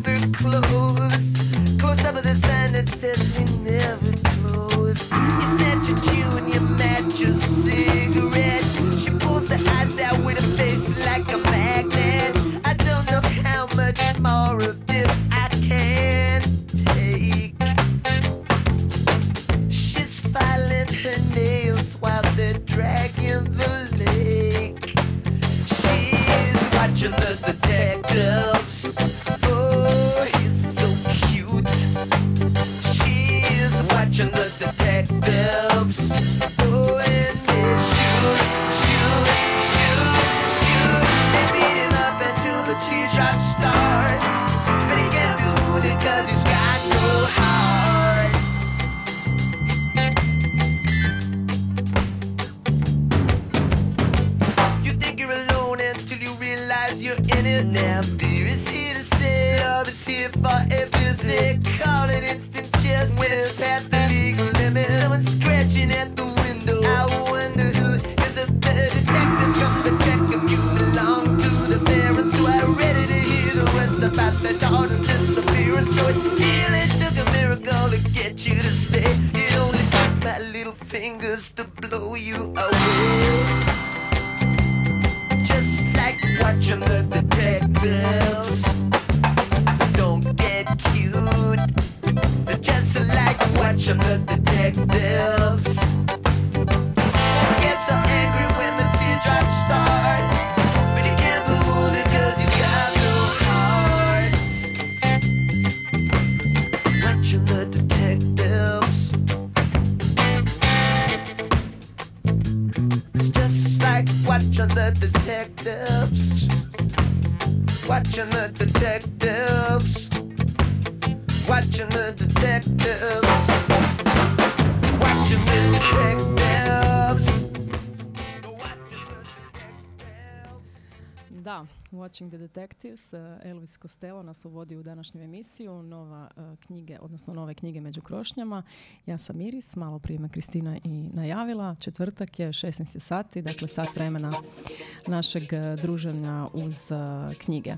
got. Close up the sand. Da, Watching the Detectives, e, Elvis Costello nas uvodi u današnju emisiju, nova e, knjige, odnosno nove knjige među krošnjama. Ja sam Iris, malo prije me Kristina i najavila. Četvrtak je 16 sati, dakle sat vremena našeg e, druženja uz knjige.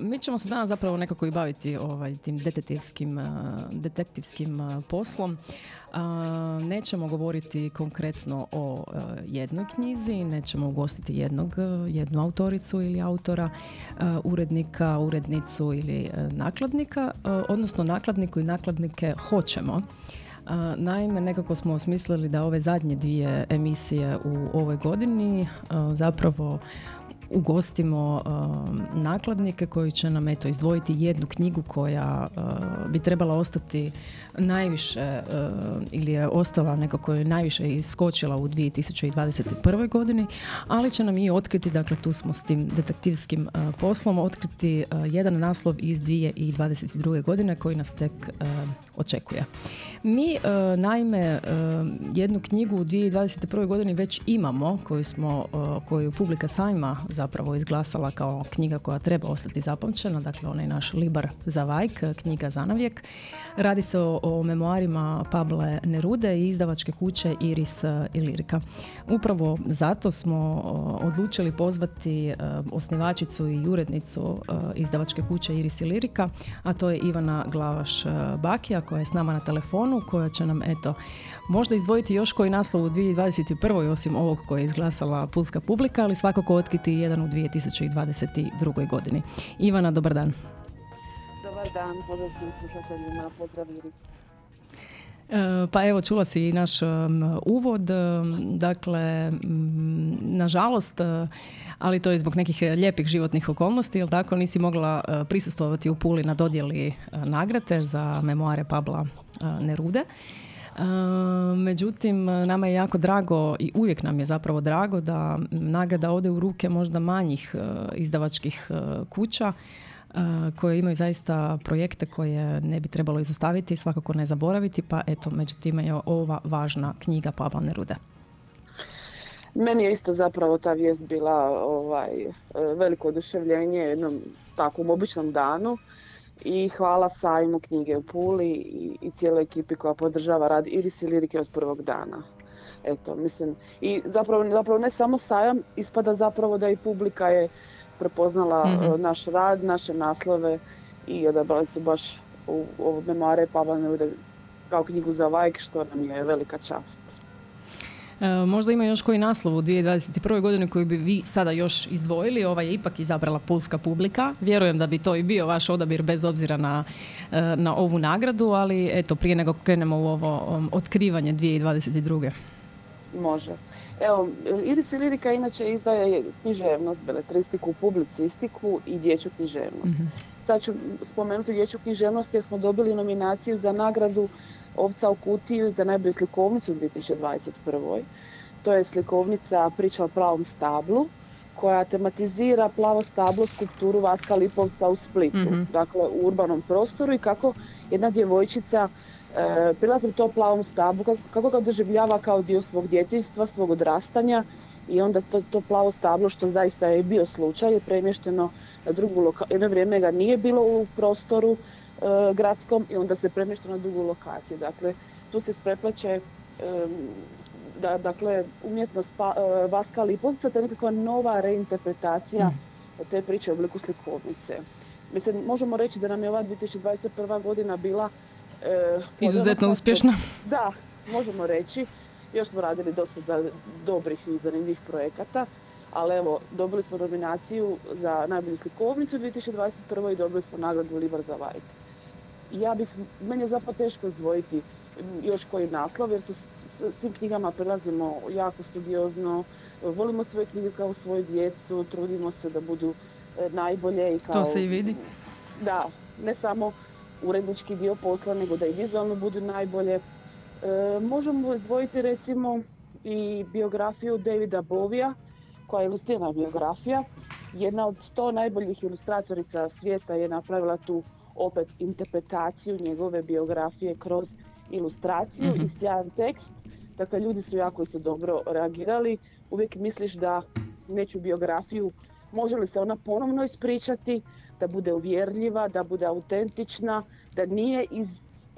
Mi ćemo se danas zapravo nekako i baviti ovaj, tim detektivskim, detektivskim poslom. A, nećemo govoriti konkretno o a, jednoj knjizi, nećemo ugostiti jednog, e, jednu autoricu ili autora, a, urednika, urednicu ili nakladnika, odnosno nakladniku i nakladnike hoćemo. Naime, nekako smo osmislili da ove zadnje dvije emisije u ovoj godini zapravo ugostimo uh, nakladnike koji će nam eto izdvojiti jednu knjigu koja uh, bi trebala ostati najviše ili je ostala nekako je najviše iskočila u 2021. godini, ali će nam i otkriti, dakle tu smo s tim detektivskim poslom, otkriti jedan naslov iz 2022. godine koji nas tek očekuje. Mi naime jednu knjigu u 2021. godini već imamo koju smo, koju publika sajma zapravo izglasala kao knjiga koja treba ostati zapamćena, dakle onaj naš Libar za Vajk, knjiga Zanavijek. Radi se o, o memoarima Pable Nerude i izdavačke kuće Iris i Lirika. Upravo zato smo odlučili pozvati osnivačicu i urednicu izdavačke kuće Iris i Lirika, a to je Ivana Glavaš Bakija koja je s nama na telefonu, koja će nam eto možda izdvojiti još koji naslov u 2021. osim ovog koje je izglasala pulska publika, ali svakako otkriti jedan u 2022. godini. Ivana, dobar dan. Dobar dan, pozdrav svim slušateljima, pozdrav Iris. E, pa evo, čula si i naš uvod. Dakle, nažalost, e, ali to je zbog nekih lijepih životnih okolnosti, jel tako, nisi mogla e, prisustvovati u Puli na dodjeli nagrade za memoare Pabla Nerude. Međutim, nama je jako drago i uvijek nam je zapravo drago da nagrada ode u ruke možda manjih e, izdavačkih e, kuća e, koje imaju zaista projekte koje ne bi trebalo izostaviti i svakako ne zaboraviti, pa eto, međutim je ova važna knjiga Pavla Nerude. Meni je isto zapravo ta vijest bila ovaj, veliko oduševljenje jednom takvom običnom danu i hvala sajmu knjige u Puli i, i cijeloj ekipi koja podržava rad Iris i Lirike od prvog dana. Eto, mislim, i zapravo, zapravo ne samo sajam, ispada zapravo da i publika je prepoznala mm naš rad, naše naslove i odabrali su baš u, u memare Pavla Neude kao knjigu za Vajk, što nam je velika čast. E, možda ima još koji naslov u 2021. godini koji bi vi sada još izdvojili. Ova je ipak izabrala pulska publika. Vjerujem da bi to i bio vaš odabir bez obzira na, e, na ovu nagradu, ali eto, prije nego krenemo u ovo um, otkrivanje 2022. Može. Evo, Iris i Lirika inače izdaje književnost, beletristiku, publicistiku i dječju književnost. mm Sad ću spomenuti dječju književnost jer smo dobili nominaciju za nagradu Ovca u kutiji za najbolju slikovnicu u 2021. To je slikovnica Priča o plavom stablu koja tematizira plavo stablo skulpturu Vaska Lipovca u Splitu, mm dakle u urbanom prostoru i kako jedna djevojčica e, prilazi to plavom stablu, kako, ga doživljava kao dio svog djetinjstva, svog odrastanja i onda to, to plavo stablo što zaista je bio slučaj je premješteno na drugu lokaciju. Jedno vrijeme ga nije bilo u prostoru E, gradskom i onda se premješta na drugu lokaciju. Dakle, tu se spreplaće da, dakle, umjetnost pa, e, Vaska Lipovca, to je nekakva nova reinterpretacija mm. te priče u obliku slikovnice. Mislim, možemo reći da nam je ova 2021. godina bila e, izuzetno uspješna. Da, možemo reći. Još smo radili dosta za dobrih i zanimljivih projekata, ali evo, dobili smo nominaciju za najbolju slikovnicu u 2021. i dobili smo nagradu Libar za Vajk ja bih, meni je zapravo teško izvojiti još koji naslov jer su svim knjigama prelazimo jako studiozno, volimo svoje knjige kao svoju djecu, trudimo se da budu e, najbolje i kao... To se i vidi. Da, ne samo urednički dio posla, nego da i vizualno budu najbolje. E, možemo izdvojiti recimo i biografiju Davida Bovija, koja je ilustrirana biografija. Jedna od sto najboljih ilustratorica svijeta je napravila tu opet interpretaciju njegove biografije kroz ilustraciju mm i sjajan tekst. Dakle, ljudi su jako isto dobro reagirali. Uvijek misliš da neću biografiju, može li se ona ponovno ispričati, da bude uvjerljiva, da bude autentična, da nije iz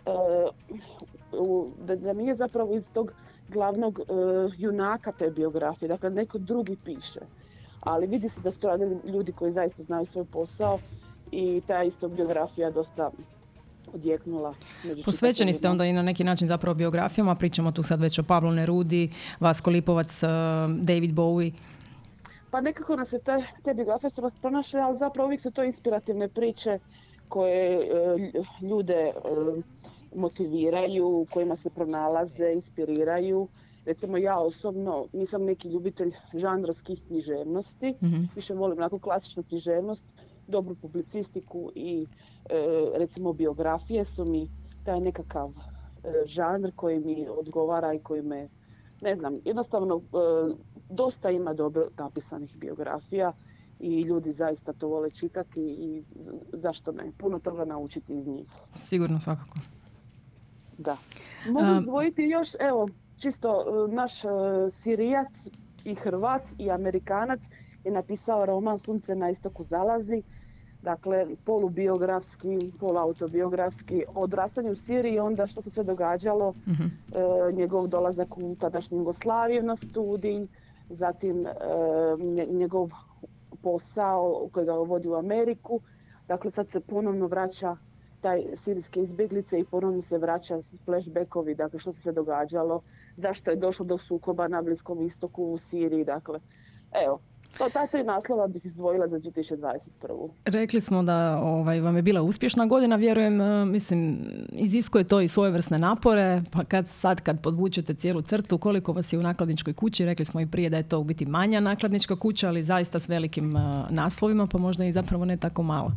uh, da, da nije zapravo iz tog glavnog uh, junaka te biografije, dakle neko drugi piše. Ali vidi se da su radili ljudi koji zaista znaju svoj posao i ta isto biografija dosta odjeknula. Posvećeni ste onda i na neki način zapravo biografijama, pričamo tu sad već o Pablo Nerudi, Vasko Lipovac, eh, David Bowie. Pa nekako nas se te, te biografije su nas pronašle, ali zapravo uvijek su to inspirativne priče koje eh, ljude eh, motiviraju, kojima se pronalaze, inspiriraju. Recimo ja osobno nisam neki ljubitelj žanrovskih književnosti, Mhm. više volim onako klasičnu književnost, dobru publicistiku i e, recimo biografije su mi taj nekakav e, žanr koji mi odgovara i koji me, ne znam, jednostavno e, dosta ima dobro napisanih biografija i ljudi zaista to vole čitati i zašto ne, puno toga naučiti iz njih. Sigurno svakako. Da. Mogu A- izdvojiti još, evo, čisto e, naš e, Sirijac i Hrvat i Amerikanac je napisao roman Sunce na istoku zalazi, dakle polubiografski, poluautobiografski, o odrastanju u Siriji i onda što se sve događalo, Mhm. e, njegov dolazak u tadašnju Jugoslaviju na studij, zatim e, nje- njegov posao koji ga vodi u Ameriku. Dakle, sad se ponovno vraća taj sirijske izbjeglice i ponovno se vraća flashbackovi, dakle što se sve događalo, zašto je došlo do sukoba na Bliskom istoku u Siriji, dakle, evo, to, ta tri naslova bih izdvojila za 2021. Rekli smo da ovaj, vam je bila uspješna godina, vjerujem, e, mislim, iziskuje to i svojevrsne napore, pa kad sad kad podvučete cijelu crtu, koliko vas je u nakladničkoj kući, rekli smo i prije da je to u biti manja nakladnička kuća, ali zaista s velikim e, naslovima, pa možda i zapravo ne tako malo.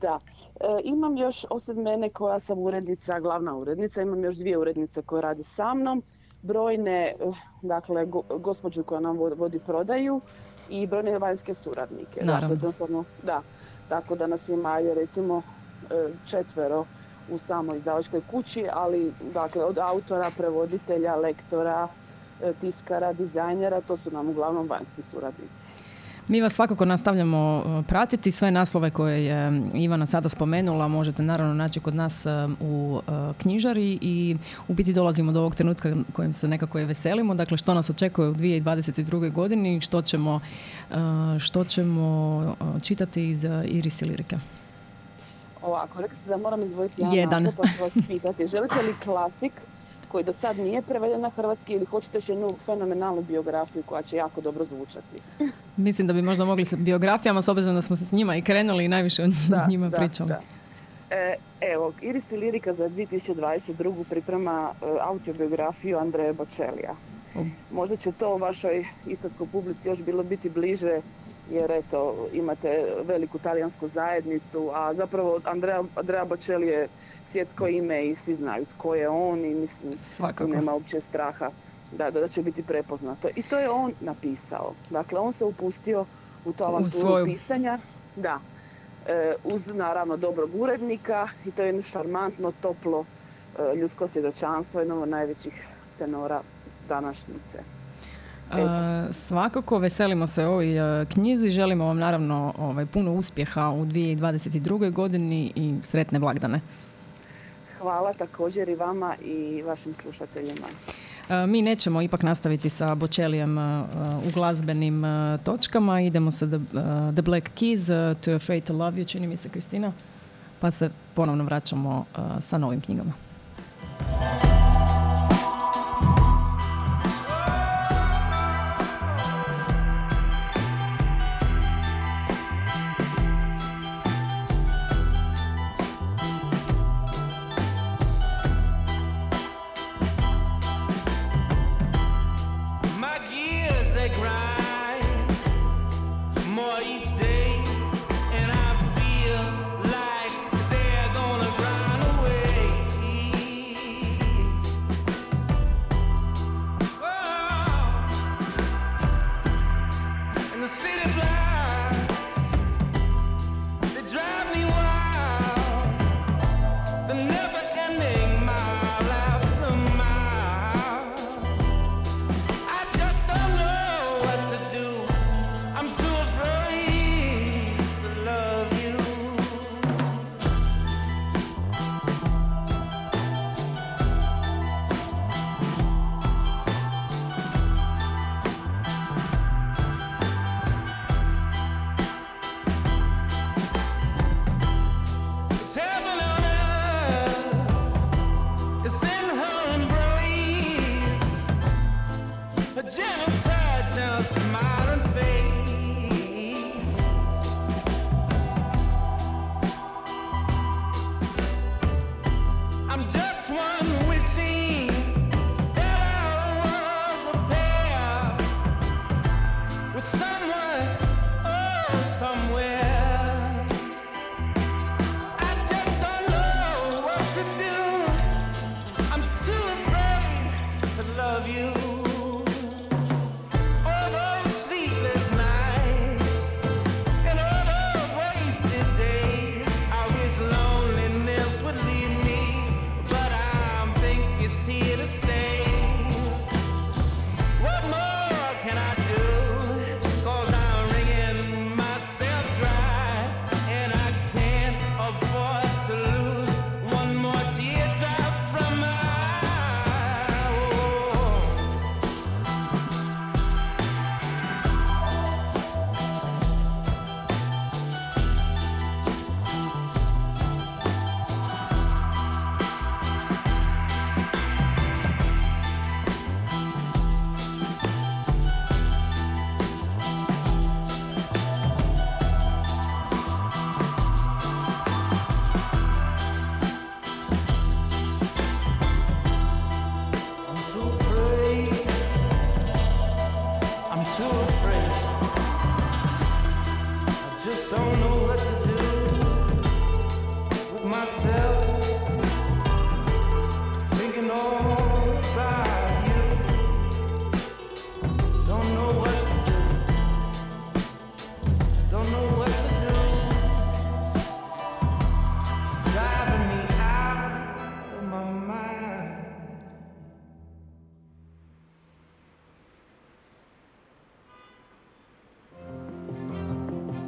Da, e, imam još osim mene koja sam urednica, glavna urednica, imam još dvije urednice koje rade sa mnom, brojne, eh, dakle, go, gospođu koja nam vo- vodi prodaju i brojne vanjske suradnike. Naravno. Dakle, da, tako da nas ima recimo e, četvero u samoj izdavačkoj kući, ali dakle od autora, prevoditelja, lektora, e, tiskara, dizajnera, to su nam uglavnom vanjski suradnici. Mi vas svakako nastavljamo e, pratiti. Sve naslove koje je Ivana sada spomenula možete naravno naći kod nas e, u e, knjižari i u biti dolazimo do ovog trenutka kojem se nekako je veselimo. Dakle, što nas očekuje u 2022. godini, što ćemo, što ćemo čitati iz Iris i Lirike. Ovako, rekli ste da moram izdvojiti jedan, Jedan. pa ću vas pitati. Želite li klasik koji do sad nije preveden na hrvatski ili hoćete još jednu fenomenalnu biografiju koja će jako dobro zvučati? Mislim da bi možda mogli sa biografijama, s obzirom da smo se s njima i krenuli i najviše o njima pričali. E, evo, Iris i Lirika za 2022. priprema e, autobiografiju Andreja Bočelija. Možda će to vašoj istarskoj publici još bilo biti bliže jer eto, imate veliku talijansku zajednicu, a zapravo Andrea, Andrea Bocelli je svjetsko ime i svi znaju tko je on i mislim Svakako. nema uopće straha da, da, da će biti prepoznato. I to je on napisao. Dakle, on se upustio u to avanturu svoju- pisanja. Da. E, uz naravno dobrog urednika i to je jedno šarmantno, toplo e, ljudsko svjedočanstvo jednog od najvećih tenora današnjice. E, svakako veselimo se ovoj e, knjizi, želimo vam naravno ovaj, puno uspjeha u 2022. godini i sretne blagdane. Hvala također i vama i vašim slušateljima. E, Mi nećemo ipak nastaviti sa Bočelijem e, u glazbenim točkama. Idemo sa The, The Black Keys, To Afraid to Love You, čini mi se Kristina. Pa se ponovno vraćamo sa novim knjigama.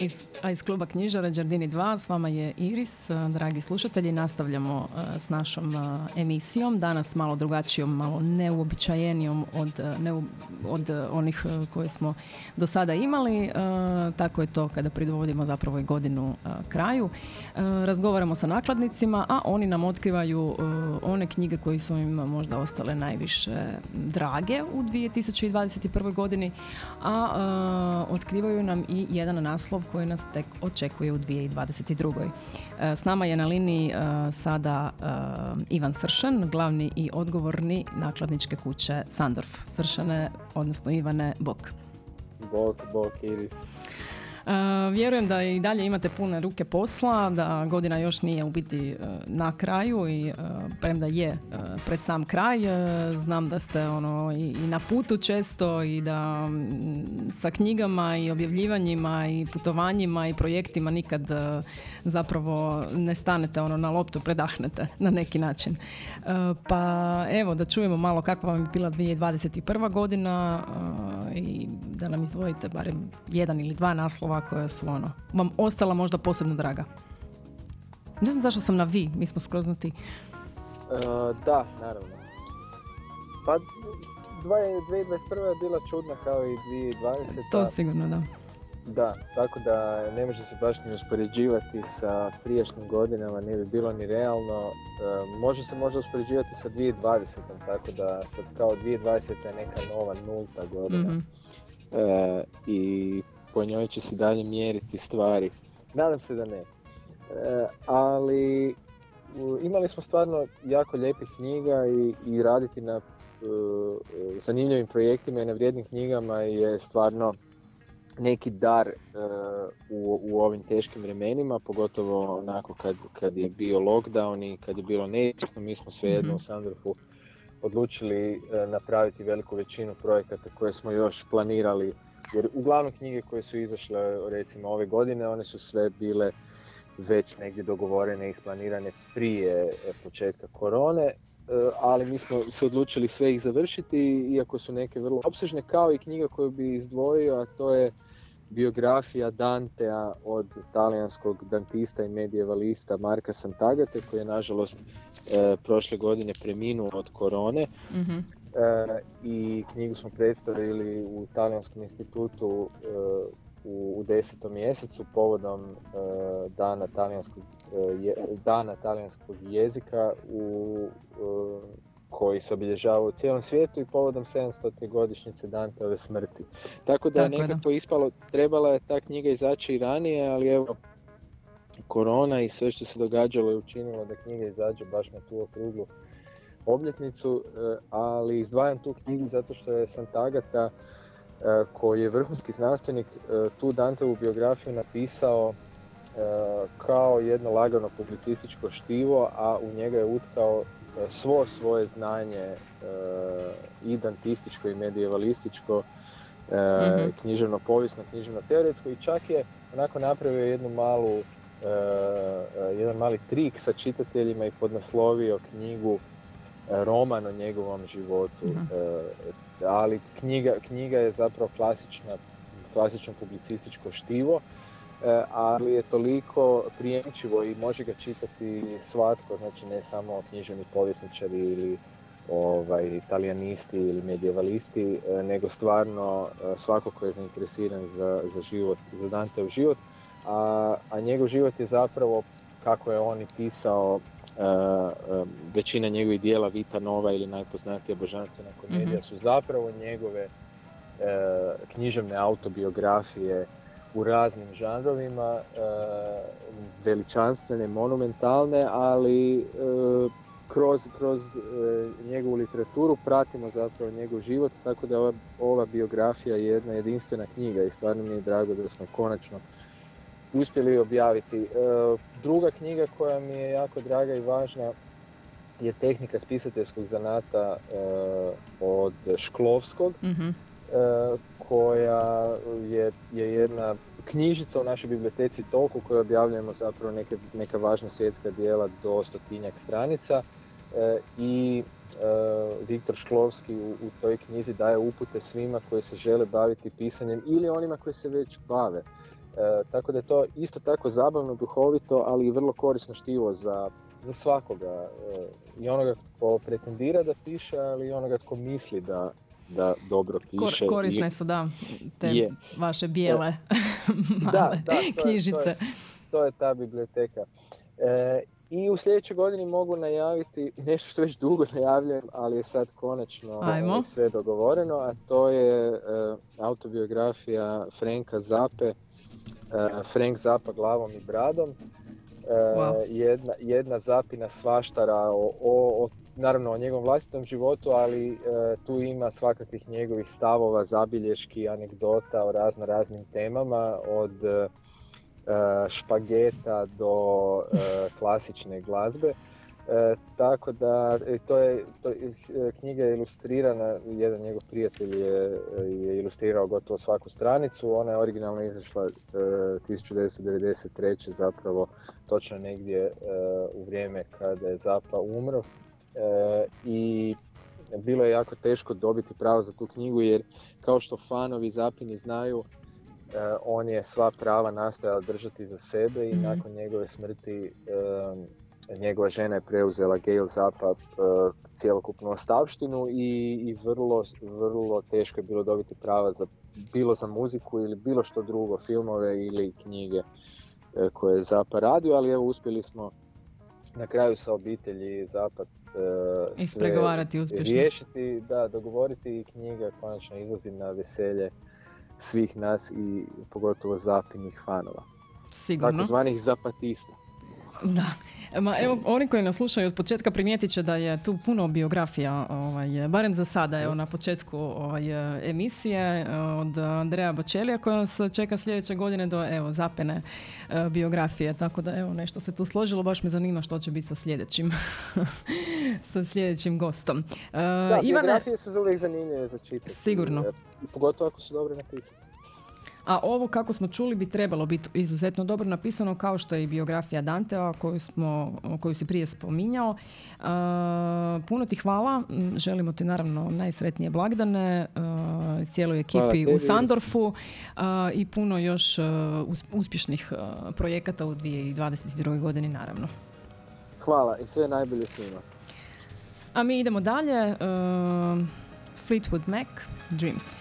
iz, a iz kluba knjižara Đardini 2 s vama je Iris. Dragi slušatelji, nastavljamo a, s našom a, emisijom. Danas malo drugačijom, malo neuobičajenijom od, a, neu- od onih koje smo do sada imali. Tako je to kada pridovodimo zapravo i godinu kraju. Razgovaramo sa nakladnicima, a oni nam otkrivaju one knjige koje su im možda ostale najviše drage u 2021. godini, a, otkrivaju nam i jedan naslov koji nas tek očekuje u 2022. E, S nama je na liniji e, sada e, Ivan Sršan, glavni i odgovorni nakladničke kuće Sandorf. Sršane, odnosno Ivane, bok. Bok, bok, Iris. E, vjerujem da i dalje imate pune ruke posla, da godina još nije u biti e, na kraju i e, premda je pred sam kraj, znam da ste ono i, na putu često i da sa knjigama i objavljivanjima i putovanjima i projektima nikad zapravo ne stanete ono na loptu, predahnete na neki način. Pa evo da čujemo malo kakva vam je bila 2021. godina i da nam izdvojite barem jedan ili dva naslova koja su ono, vam ostala možda posebno draga. Ne znam zašto sam na vi, mi smo skroz na ti. E, da, naravno. Pa, dva- 2021. je bila čudna kao i 2020. To sigurno da. Da, tako da ne može se baš ni uspoređivati sa prijašnjim godinama, ne bi bilo ni realno. E, može se možda uspoređivati sa 2020. Tako da sad kao 2020. je neka nova nulta godina. Mhm. E, I po njoj će se dalje mjeriti stvari. Nadam se da ne. E, ali imali smo stvarno jako lijepih knjiga i, i raditi na e, zanimljivim projektima i na vrijednim knjigama je stvarno neki dar e, u, u ovim teškim vremenima, pogotovo onako kad, kad je bio lockdown i kad je bilo neizvjesno, mi smo svejedno Mhm. u Sandorfu odlučili e, napraviti veliku većinu projekata koje smo još planirali, jer uglavnom knjige koje su izašle recimo ove godine, one su sve bile već negdje dogovorene i isplanirane prije e, početka korone, e, ali mi smo se odlučili sve ih završiti, iako su neke vrlo opsežne, kao i knjiga koju bi izdvojio, a to je biografija Dantea od talijanskog dantista i medievalista Marka Santagate, koji je nažalost e, prošle godine preminuo od korone. Mhm. E, i knjigu smo predstavili u Talijanskom institutu e, u, u desetom mjesecu povodom e, dana talijanskog, e, dana talijanskog jezika u, e, koji se obilježava u cijelom svijetu i povodom 700. godišnjice Danteove smrti. Tako da je Tako je, da. nekako ispalo, trebala je ta knjiga izaći i ranije, ali evo, korona i sve što se događalo je učinilo da knjiga izađe baš na tu okruglu obljetnicu, e, ali izdvajam tu knjigu zato što je Santagata, e, koji je vrhunski znanstvenik, e, tu Danteovu biografiju napisao kao jedno lagano publicističko štivo, a u njega je utkao svo svoje znanje i dantističko i medievalističko, e, Mhm. književno povijesno, književno teoretsko i čak je onako napravio jednu malu jedan mali trik sa čitateljima i podnaslovio knjigu roman o njegovom životu. E, ali knjiga, knjiga je zapravo klasična, klasično publicističko štivo, e, ali je toliko prijemčivo i može ga čitati svatko, znači ne samo književni povjesničari ili ovaj, italijanisti ili medievalisti, e, nego stvarno svako ko je zainteresiran za, za život, za Danteov život. A, a njegov život je zapravo, kako je on i pisao većina njegovih dijela Vita Nova ili najpoznatija božanstvena komedija Mhm. su zapravo njegove e, književne autobiografije u raznim žanrovima, e, veličanstvene, monumentalne, ali kroz, kroz njegovu literaturu pratimo zapravo njegov život, tako da ova, ova biografija je jedna jedinstvena knjiga i stvarno mi je drago da smo konačno uspjeli objaviti. E, druga knjiga koja mi je jako draga i važna je tehnika spisateljskog zanata e, od Šklovskog, Mhm. e, koja je, je jedna knjižica u našoj biblioteci Toku koju objavljujemo zapravo neke, neka važna svjetska dijela do stotinjak stranica e, i e, Viktor Šklovski u, u toj knjizi daje upute svima koji se žele baviti pisanjem ili onima koji se već bave. E, tako da je to isto tako zabavno, duhovito, ali i vrlo korisno štivo za, za svakoga. E, I onoga ko pretendira da piše, ali i onoga tko misli da, da dobro Kor- piše. korisne I, su, da, te Je. vaše bijele male da, da, to je- to je- knjižice. to je ta biblioteka. E, I u sljedećoj godini mogu najaviti nešto što već dugo najavljujem, ali je sad konačno Ajmo. ovaj, sve dogovoreno, a to je e, autobiografija Franka Zape, e, Frank Zapa glavom i bradom. E, Wow. jedna, jedna zapina svaštara o, o, o- naravno o njegovom vlastitom životu, ali e, tu ima svakakvih njegovih stavova, zabilješki, anegdota o razno raznim temama, od e, špageta do e, klasične glazbe. E, tako da e, to je, to, e, knjiga je ilustrirana, jedan njegov prijatelj je, je ilustrirao gotovo svaku stranicu, ona je originalno izašla e, 1993. zapravo točno negdje e, u vrijeme kada je Zapa umro E, i bilo je jako teško dobiti pravo za tu knjigu jer kao što fanovi Zapini znaju e, on je sva prava nastojao držati za sebe i Mhm. nakon njegove smrti e, njegova žena je preuzela Gail Zappa e, cjelokupnu ostavštinu i, i vrlo, vrlo teško je bilo dobiti prava za bilo za muziku ili bilo što drugo, filmove ili knjige e, koje je Zappa radio, ali evo uspjeli smo na kraju sa obitelji Zapad sve Ispregovarati uspješno. riješiti, da, dogovoriti i knjiga konačno izlazi na veselje svih nas i pogotovo zapinih fanova, Sigurno. takozvanih zapatista. Da. Ma, evo, oni koji nas slušaju od početka primijetit će da je tu puno biografija, ovaj, barem za sada, evo na početku ovaj, emisije od Andreja Bočelija koja nas čeka sljedeće godine do evo, zapene e, biografije, tako da evo nešto se tu složilo, baš me zanima što će biti sa sljedećim, sa sljedećim gostom. E, Da, Ivane, biografije su uvijek zanimljive za čitati. Sigurno. Pogotovo ako su dobro napisane. A ovo, kako smo čuli, bi trebalo biti izuzetno dobro napisano, kao što je i biografija Dantea, koju, smo, koju si prije spominjao. A, puno ti hvala. Želimo ti naravno najsretnije blagdane, a, cijeloj ekipi u Sandorfu a, i puno još us- uspješnih a, projekata u 2022. godini, naravno. Hvala i sve najbolje svima. A mi idemo dalje. a, Fleetwood Mac, Dreams.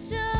it's a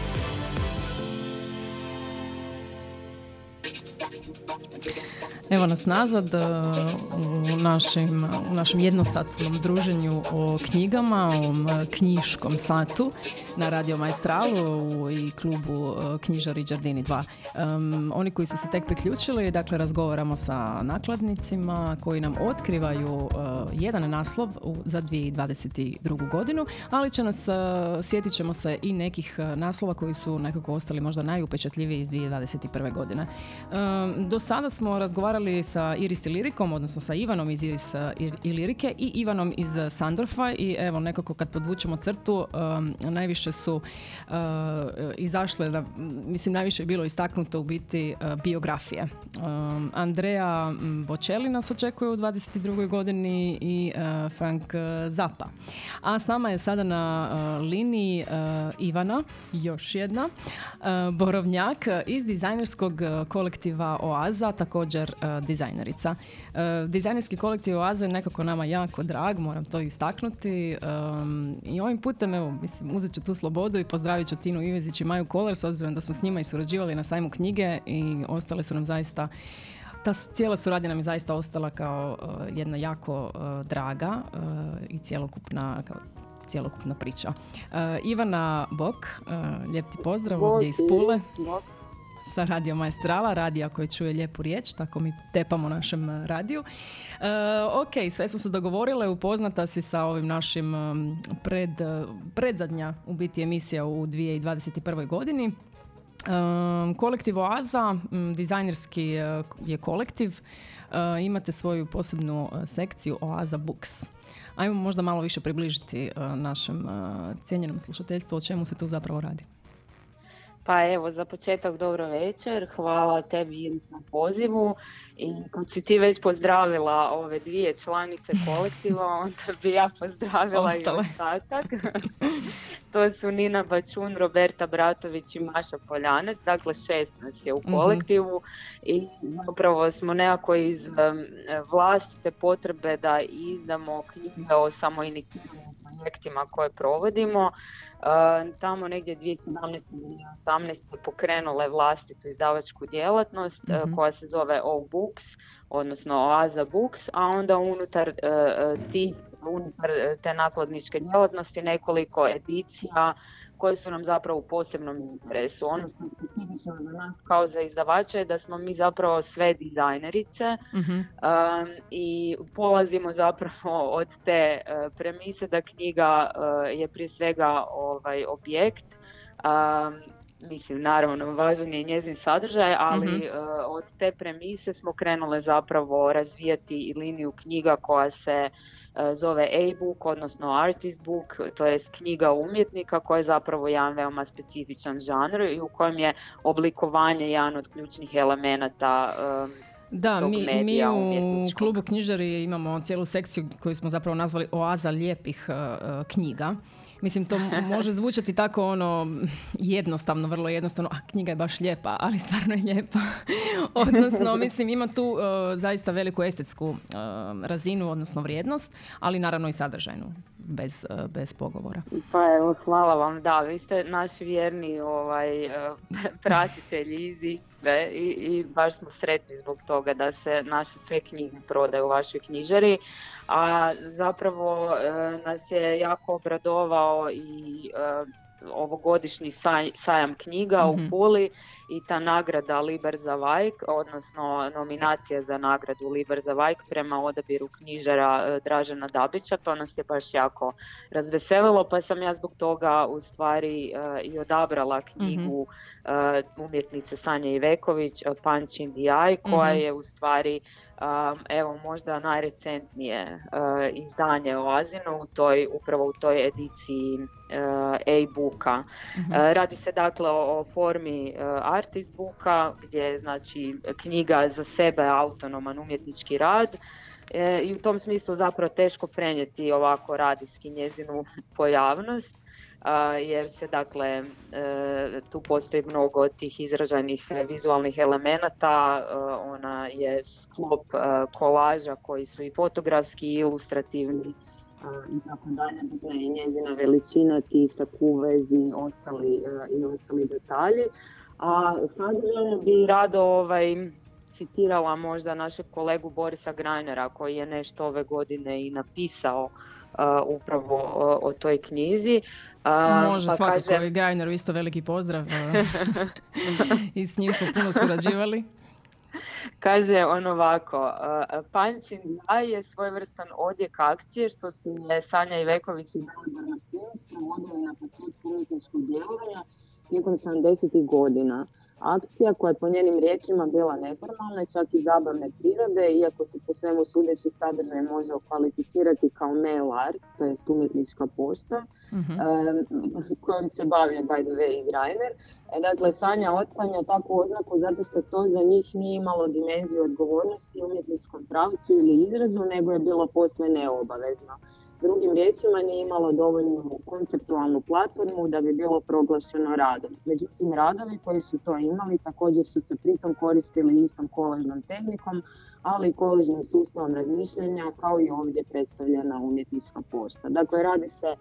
Evo nas nazad e, u našem, u našem jednosatnom druženju o knjigama, o knjiškom satu na Radio Majstralu i klubu e, Knjižari Đardini 2. Em, oni koji su se tek priključili, dakle razgovaramo sa nakladnicima koji nam otkrivaju e, jedan naslov u, za 2022. godinu, ali će nas, e, sjetit ćemo se i nekih naslova koji su nekako ostali možda najupečatljiviji iz 2021. godine. Um, do sada smo razgovarali sa Iris i Lirikom, odnosno sa Ivanom iz Iris uh, i, i Ivanom iz uh, Sandorfa i evo nekako kad podvučemo crtu um, najviše su uh, izašle, na, mislim najviše je bilo istaknuto u biti uh, biografije. Um, Andrea Bocelli nas očekuje u 22. godini i uh, Frank Zappa. A s nama je sada na liniji Ivana, još jedna, Borovnjak iz dizajnerskog kolektiva Oaza, također dizajnerica. Uh, dizajnerski kolektiv Oaza je nekako nama jako drag, moram to istaknuti. I ovim putem, evo, mislim, uzet ću tu slobodu i pozdravit ću Tinu Ivezić i Maju Kolar, s obzirom da smo s njima i surađivali na sajmu knjige i ostale su nam zaista ta cijela suradnja nam je zaista ostala kao uh, jedna jako uh, draga uh, i cjelokupna kao cjelokupna priča. Uh, Ivana Bok, uh, lijep ti pozdrav ovdje iz Pule Bok. Sa Radio Maestrala, radija koji čuje lijepu riječ, tako mi tepamo našem uh, radiju. Uh, ok, sve smo se dogovorile, upoznata si sa ovim našim um, pred, uh, predzadnja u biti emisija u 2021. godini. Um, kolektiv Oaza, dizajnerski je kolektiv, Uh, imate svoju posebnu sekciju Oaza Books. Ajmo možda malo više približiti našem cijenjenom slušateljstvu o čemu se tu zapravo radi. Pa evo, za početak dobro večer, hvala tebi Iris na pozivu i kad si ti već pozdravila ove dvije članice kolektiva, onda bi ja pozdravila Ostale. i ostatak. to su Nina Bačun, Roberta Bratović i Maša Poljanec, dakle šest nas je u Mhm. kolektivu i zapravo smo nekako iz vlastite potrebe da izdamo knjige o samoinicijalnim projektima koje provodimo. Uh, tamo negdje 2017. ili 2018. pokrenule vlastitu izdavačku djelatnost Mhm. koja se zove O Books, odnosno Oaza Books, a onda unutar uh, tih, unutar te nakladničke djelatnosti nekoliko edicija koje su nam zapravo u posebnom interesu. Ono što je specifično za nas kao za izdavača je da smo mi zapravo sve dizajnerice, Mhm. Um, i polazimo zapravo od te uh, premise da knjiga uh, je prije svega ovaj objekt. Um, mislim, naravno, važan je i njezin sadržaj, ali Mhm. uh, od te premise smo krenule zapravo razvijati i liniju knjiga koja se zove A-book, odnosno artist book, to je knjiga umjetnika koja je zapravo jedan veoma specifičan žanr i u kojem je oblikovanje jedan od ključnih elemenata um, Da, mi, mi u klubu knjižari imamo cijelu sekciju koju smo zapravo nazvali oaza lijepih uh, uh, knjiga. Mislim, to može zvučati tako ono jednostavno, vrlo jednostavno, a knjiga je baš lijepa, ali stvarno je lijepa. odnosno, mislim, ima tu uh, zaista veliku estetsku uh, razinu, odnosno vrijednost, ali naravno i sadržajnu, bez, uh, bez pogovora. Pa evo, hvala vam, da, vi ste naši vjerni ovaj, pratitelji Istre i, i baš smo sretni zbog toga da se naše sve knjige prodaju u vašoj knjižari, a zapravo eh, nas je jako obradovao i eh, ovogodišnji saj- sajam knjiga Mhm. u Puli i ta nagrada Liber za Vajk, odnosno nominacija za nagradu Liber za Vajk prema odabiru knjižara eh, Dražena Dabića, to nas je baš jako razveselilo, pa sam ja zbog toga u stvari eh, i odabrala knjigu eh, umjetnice Sanje Iveković, Punch in the Eye, koja Mhm. je u stvari evo možda najrecentnije eh, izdanje o Azinu u toj, upravo u toj ediciji eh, e-booka. Mhm. E, Radi se dakle o, formi e, artist booka gdje je znači knjiga za sebe autonoman umjetnički rad e, i u tom smislu zapravo teško prenijeti ovako radijski njezinu pojavnost jer se dakle e, tu postoji mnogo tih izražajnih e, vizualnih elemenata, e, ona je sklop kolaža koji su i fotografski i ilustrativni i tako dalje, i njezina veličina, tisak, uvez i ostali, i ostali detalji. A sadržajno bi rado ovaj, citirala možda našeg kolegu Borisa Grajnera koji je nešto ove godine i napisao upravo o, o toj knjizi. A, Može pa svakako kaže- i Gajneru isto veliki pozdrav i s njim smo puno surađivali. Kaže on ovako, Punch in the Eye je svojevrstan odjek akcije što su je Sanja Iveković i provodili na početku umjetničkog djelovanja tijekom 70. godina. Akcija koja je po njenim riječima bila neformalna čak i zabavne prirode, iako se po svemu sudeći sadržaj može okvalificirati kao mail art, to jest umjetnička pošta, Mhm. em, kojom se bavio by the way i Greiner. E, Dakle, Sanja otklanja takvu oznaku zato što to za njih nije imalo dimenziju odgovornosti u umjetničkom pravcu ili izrazu, nego je bilo posve neobavezno. Drugim riječima nije imalo dovoljnu konceptualnu platformu da bi bilo proglašeno radom. Međutim, radovi koji su to imali također su se pritom koristili istom kolažnom tehnikom, ali i kolažnim sustavom razmišljanja kao i ovdje predstavljena umjetnička pošta. Dakle, radi se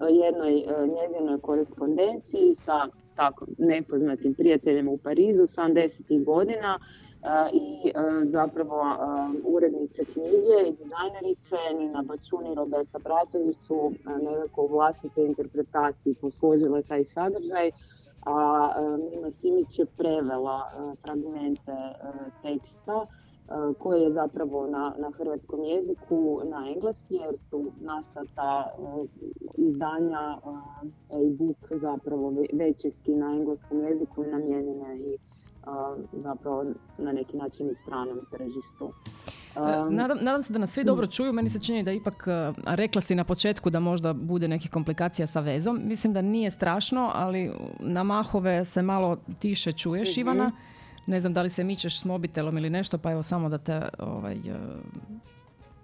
o jednoj e, njezinoj korespondenciji sa tako nepoznatim prijateljem u Parizu 70. godina i e, zapravo urednice knjige i dizajnerice Nina Bačuni i Roberta Bratović su nekako u vlastitoj interpretaciji posložile taj sadržaj a e, Nina Simić je prevela e, fragmente teksta koji je zapravo na, na hrvatskom jeziku na engleski jer su naša ta izdanja e-book zapravo ve- većinski na engleskom jeziku i namijenjene i zapravo na neki način i stranom tržištu. E, Nadam, nadam se da nas svi dobro čuju. Meni se čini da ipak, e, a rekla si na početku da možda bude nekih komplikacija sa vezom. Mislim da nije strašno, ali na mahove se malo tiše čuješ, Mhm. Ivana. Ne znam da li se mičeš s mobitelom ili nešto, pa evo samo da te, ovaj, e,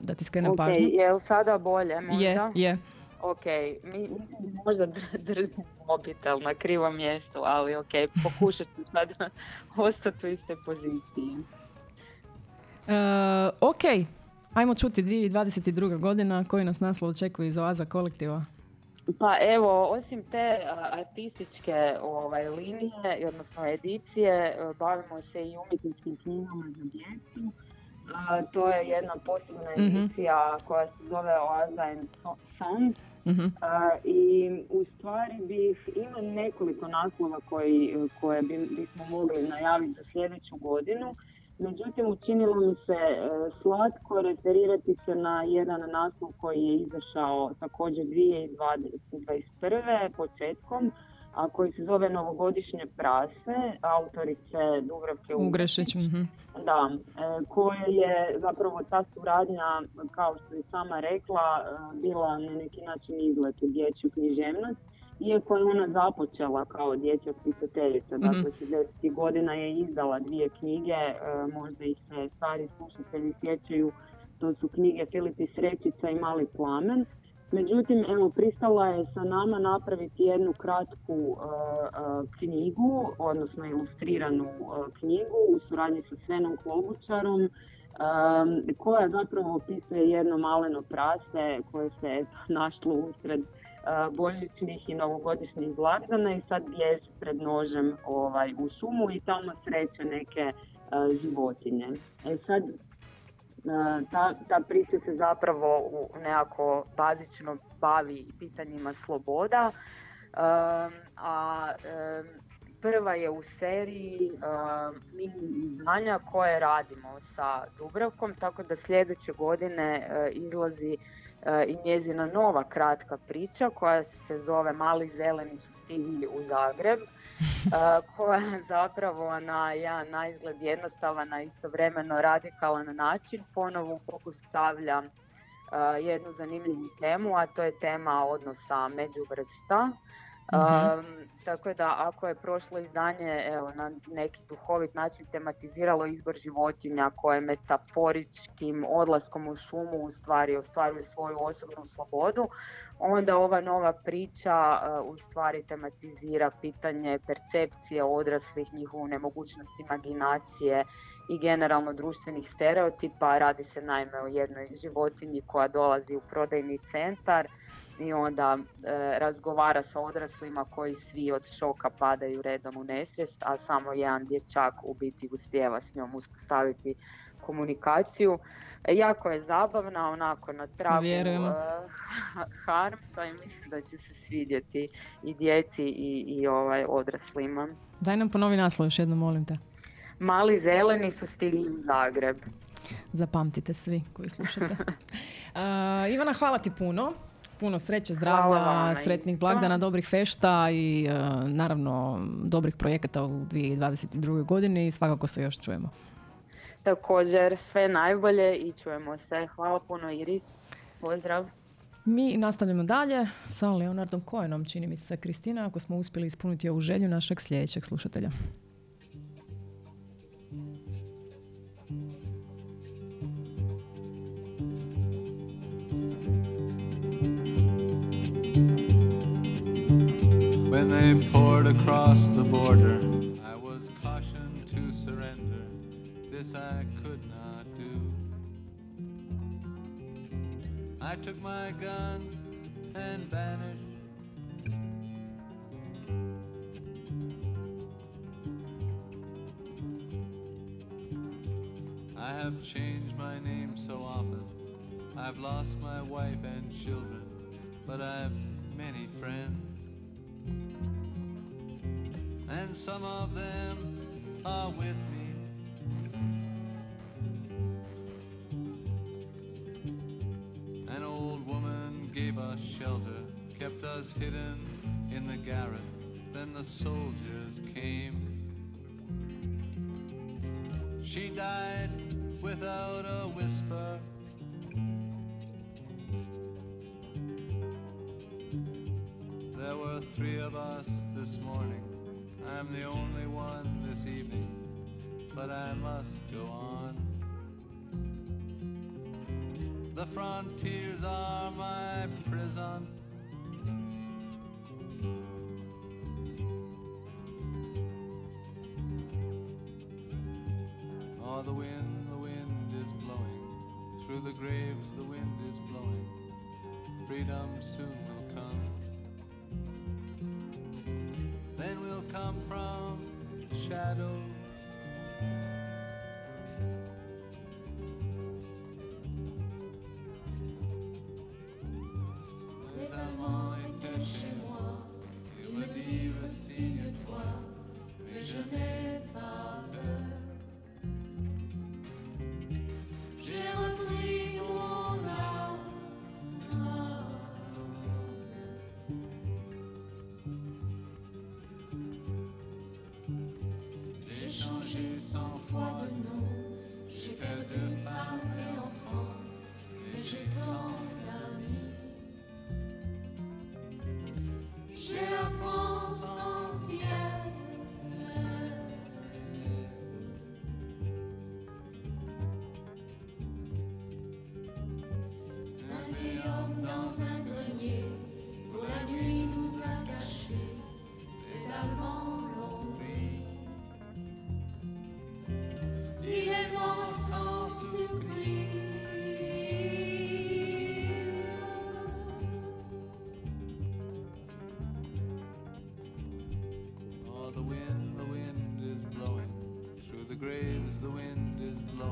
da ti skrenem ok, pažnju. je li sada bolje možda? Je, je. Ok, mi, možda dr- držim mobitel na krivom mjestu, ali ok, pokušat ću sad ostati u istoj poziciji. E, ok, ajmo čuti 2022. godina koji nas naslov očekuje iz Oaza kolektiva. Pa evo, osim te artističke ovaj, linije, odnosno edicije, e, bavimo se i umjetničkim knjigama za djecu. To je jedna posebna Mhm. edicija koja se zove Oaza and So- Sons. A, I u stvari bih ima nekoliko naslova koji, koje bi, bismo mogli najaviti za sljedeću godinu. Međutim, učinilo mi se e, slatko referirati se na jedan naslov koji je izašao također 2021. početkom. A koji se zove Novogodišnje prase, autorice Dubravke Ugrešić. mhm. da, e, koja je zapravo ta suradnja, kao što je sama rekla, e, bila na neki način izlet u dječju književnost, iako je ona započela kao dječja spisateljica, Mhm. dakle 60. godina je izdala dvije knjige, e, možda ih se stari slušatelji sjećaju, to su knjige Filipi Srećica i Mali plamen. Međutim, evo, pristala je sa nama napraviti jednu kratku e, e, knjigu, odnosno ilustriranu e, knjigu u suradnji sa Svenom Klobučarom, e, koja zapravo opisuje jedno maleno prase koje se našlo usred božićnih i novogodišnjih blagdana i sad bježi pred nožem ovaj, u šumu i tamo sreće neke životinje. E sad, ta, ta priča se zapravo u nekako bazično bavi pitanjima sloboda, Um, a um, prva je u seriji mini izdanja koje radimo sa Dubravkom, tako da sljedeće godine uh, izlazi uh, i njezina nova kratka priča koja se zove Mali zeleni su stigli u Zagreb. Koja zapravo na jedan na izgled jednostavan, a istovremeno radikalan način ponovo u fokus stavlja jednu zanimljivu temu, a to je tema odnosa međuvrsta. Um, tako da ako je prošlo izdanje evo, na neki duhovit način tematiziralo izbor životinja koje metaforičkim odlaskom u šumu u stvari ostvaruju svoju osobnu slobodu, onda ova nova priča uh, u stvari tematizira pitanje percepcije odraslih, njihovu nemogućnost imaginacije i generalno društvenih stereotipa. Radi se naime o jednoj životinji koja dolazi u prodajni centar i onda e, razgovara sa odraslima koji svi od šoka padaju redom u nesvijest, a samo jedan dječak u biti uspijeva s njom uspostaviti komunikaciju. E, jako je zabavna, onako na tragu Vjerujemo. e, Harmsa i mislim da će se svidjeti i djeci i, i ovaj odraslima. Daj nam ponovi naslov još jednom, molim te. Mali zeleni su stigli u Zagreb. Zapamtite svi koji slušate. Uh, Ivana, hvala ti puno. Puno sreće, zdravlja, sretnih blagdana, dobrih fešta i uh, naravno dobrih projekata u 2022. godini i svakako se još čujemo. Također sve najbolje i čujemo se. Hvala puno Iris. Pozdrav. Mi nastavljamo dalje sa Leonardom Cohenom, čini mi se, Kristina, ako smo uspjeli ispuniti ovu želju našeg sljedećeg slušatelja. When they poured across the border, I was cautioned to surrender. This I could not do. I took my gun and vanished. I have changed my name so often. I've lost my wife and children, but I've many friends. And some of them are with me. An old woman gave us shelter, kept us hidden in the garret. Then the soldiers came. She died without a whisper. There were three of us this morning. I'm the only one this evening, but I must go on. The frontiers are my prison. Oh, the wind, the wind is blowing. Through the graves, the wind is blowing. Freedom soon will come. Come from shadow. The wind is blowing.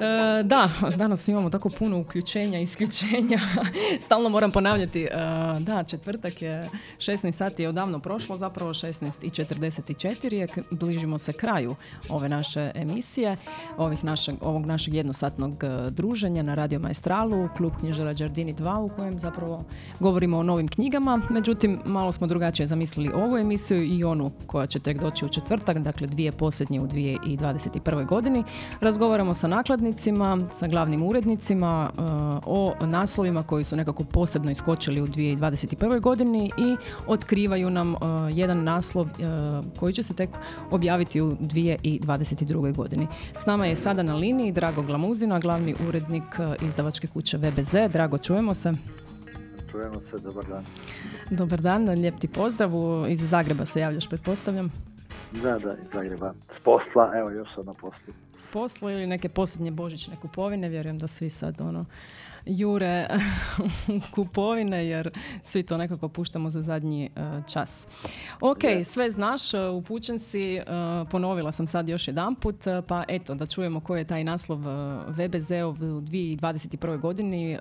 E, da, danas imamo tako puno uključenja, isključenja. Stalno moram ponavljati. E, da, četvrtak je 16 sati je odavno prošlo, zapravo 16 i 44 je, bližimo se kraju ove naše emisije, ovih našeg, ovog našeg jednosatnog e, druženja na Radio Maestralu, klub knjižara Đardini 2 u kojem zapravo govorimo o novim knjigama. Međutim, malo smo drugačije zamislili ovu emisiju i onu koja će tek doći u četvrtak, dakle dvije posljednje u 2021. godini. Razgovaramo sa nakladnicima, sa glavnim urednicima e, o naslovima koji su nekako posebno iskočili u 2021. godini i otkrivaju nam e, jedan naslov e, koji će se tek objaviti u 2022. godini. S nama je sada na liniji Drago Glamuzina, glavni urednik izdavačke kuće VBZ. Drago, čujemo se. Čujemo se, dobar dan. Dobar dan, lijep ti pozdrav. Iz Zagreba se javljaš, pretpostavljam. Da, da, iz Zagreba. S posla, evo još sam na poslu. S posla ili neke posljednje božićne kupovine. Vjerujem da svi sad ono jure kupovine jer svi to nekako puštamo za zadnji e, čas. Ok, sve znaš, e, upućen si, e, ponovila sam sad još jedanput, e, pa eto da čujemo koji je taj naslov VBZ-ov u 2021. godini, e,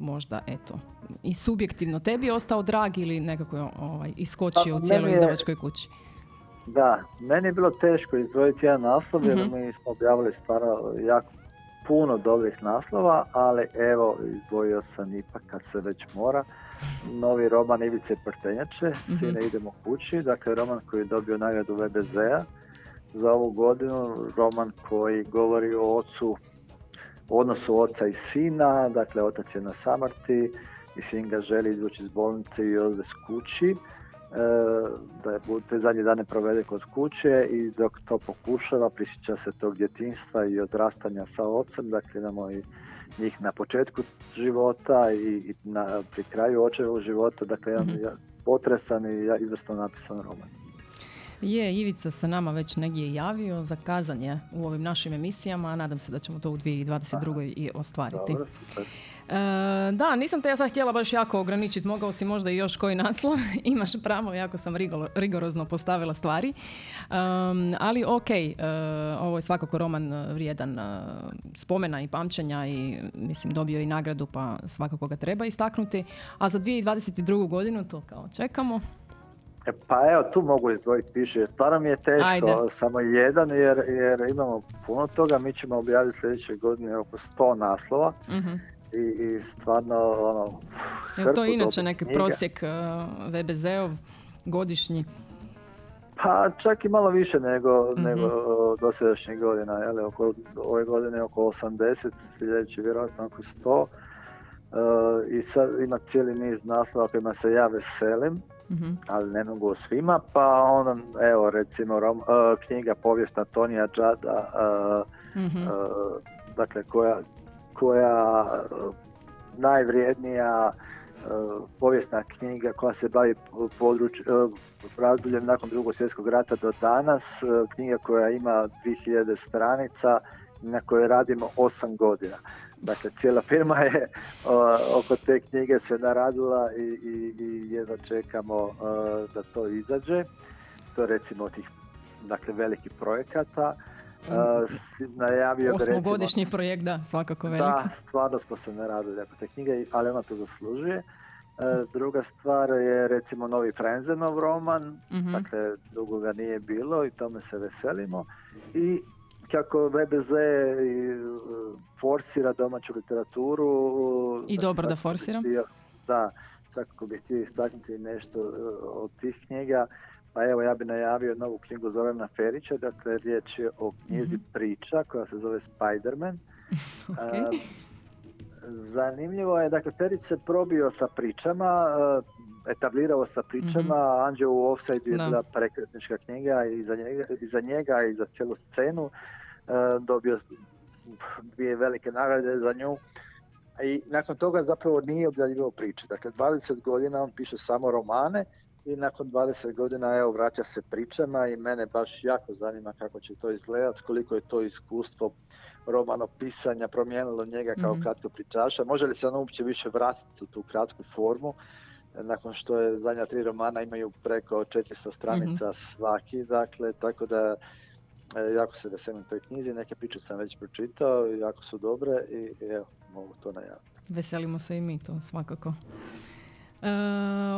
možda eto i subjektivno tebi je ostao drag ili nekako je ovaj, iskočio Pa, u cijeloj izdavačkoj kući. Da, meni je bilo teško izdvojiti jedan naslov jer Mhm. mi smo objavili stvarno jako puno dobrih naslova, ali evo izdvojio sam ipak kad se već mora. Novi roman Ivice Prtenjače, Sine idemo kući, dakle roman koji je dobio nagradu VBZ-a za ovu godinu, roman koji govori o ocu, o odnosu oca i sina, dakle otac je na samrti i sin ga želi izvući iz bolnice i odvesti kući da je bu- te zadnje dane provede kod kuće i dok to pokušava prisjeća se tog djetinstva i odrastanja sa ocem, dakle imamo i njih na početku života i, na, pri kraju očevog života, dakle jedan Mhm. ja- potresan i ja- izvrsno napisan roman. Je, Ivica se nama već negdje javio, zakazan je u ovim našim emisijama, a nadam se da ćemo to u 2022. i ostvariti. Dobro, super. E, da, nisam te ja sad htjela baš jako ograničiti, mogao si možda i još koji naslov, imaš pravo, jako sam rigolo- rigorozno postavila stvari. Um, ali ok, e, ovo je svakako roman e, vrijedan e, spomena i pamćenja i mislim dobio i nagradu pa svakako ga treba istaknuti. A za 2022. godinu to kao čekamo. E, Pa evo, tu mogu izdvojiti više, jer stvarno mi je teško, Ajde. samo jedan, jer, jer imamo puno toga, mi ćemo objaviti sljedeće godine oko 100 naslova Mhm. i, i stvarno, ono, Je to inače neki knjiga. prosjek e, VBZ-ov godišnji? Pa čak i malo više nego, Mhm. nego dosadašnjih godina, jel, oko, ove godine oko 80, sljedeće vjerojatno oko 100. E, I sad ima cijeli niz naslova kojima se ja veselim, Mhm. ali ne mogu o svima, pa onda, evo recimo rom, e, knjiga povijest Antonija Džada, e, Mhm. e, dakle koja, koja najvrijednija povijesna knjiga koja se bavi područjem razdobljem nakon drugog svjetskog rata do danas, knjiga koja ima 2000 stranica na kojoj radimo 8 godina. Dakle, cijela firma je o, oko te knjige se naradila i, i, i jedva čekamo da to izađe. To je recimo tih dakle, velikih projekata. S- najavio bi recimo- Osmogodišnji projekt, da, svakako veliki. da, stvarno smo se naradili oko te knjige, ali ona to zaslužuje. E, druga stvar je recimo novi Frenzenov roman, Mhm. dakle dugo ga nije bilo i tome se veselimo. I kako VBZ e, forsira domaću literaturu. I dakle, dobro da forsira. htio- da, svakako bih htio istaknuti nešto e, od tih knjiga. Pa evo ja bi najavio novu knjigu Zorana Ferića, dakle riječ je o knjizi Mhm. priča koja se zove Spider-Man. E, zanimljivo je, dakle Ferić se probio sa pričama, e, etablirao sa pričama, Anđeo u Offside je bila prekretnička knjiga i za njega, i za njega i za cijelu scenu. E, dobio dvije velike nagrade za nju. I nakon toga zapravo nije objavljivao priče. Dakle, 20 godina on piše samo romane i nakon 20 godina evo vraća se pričama i mene baš jako zanima kako će to izgledati, koliko je to iskustvo romano pisanja promijenilo njega kao Mhm. kratko pričaša. Može li se on uopće više vratiti u tu kratku formu? e, Nakon što je zadnja tri romana imaju preko 400 stranica svaki, dakle, tako da jako se veselim toj knjizi, neke priče sam već pročitao, jako su dobre i evo, mogu to najaviti. Veselimo se i mi to svakako. E,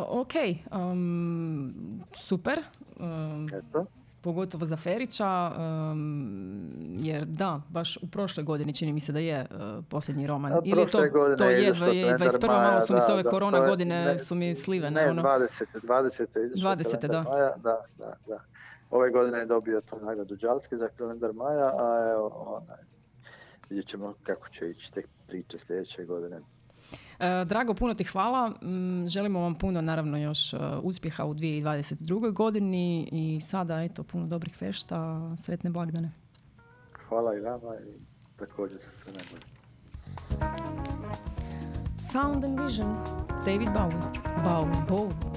ok, um, super. Um, Eto. pogotovo za Ferića, um, jer da, baš u prošloj godini čini mi se da je uh, posljednji roman. A Ili to, godine to je je, izašlo je Kalendar 21. malo Maja, su mi se ove da, korona je- godine ne, su mi slivene. Ne, ono. 20. 20. je izašao 20., kalendar da. Maja, da, da, da. Ove godine je dobio tu nagradu Đalski za kalendar Maja, a evo, onaj, vidjet ćemo kako će ići te priče sljedeće godine. E, Drago, puno ti hvala. Mm, Želimo vam puno, naravno, još e, uspjeha u 2022. godini i sada, eto, puno dobrih fešta, sretne blagdane. Hvala i vama i također se najbolje. Sound and Vision, David Bowie. Bowie, Bowie.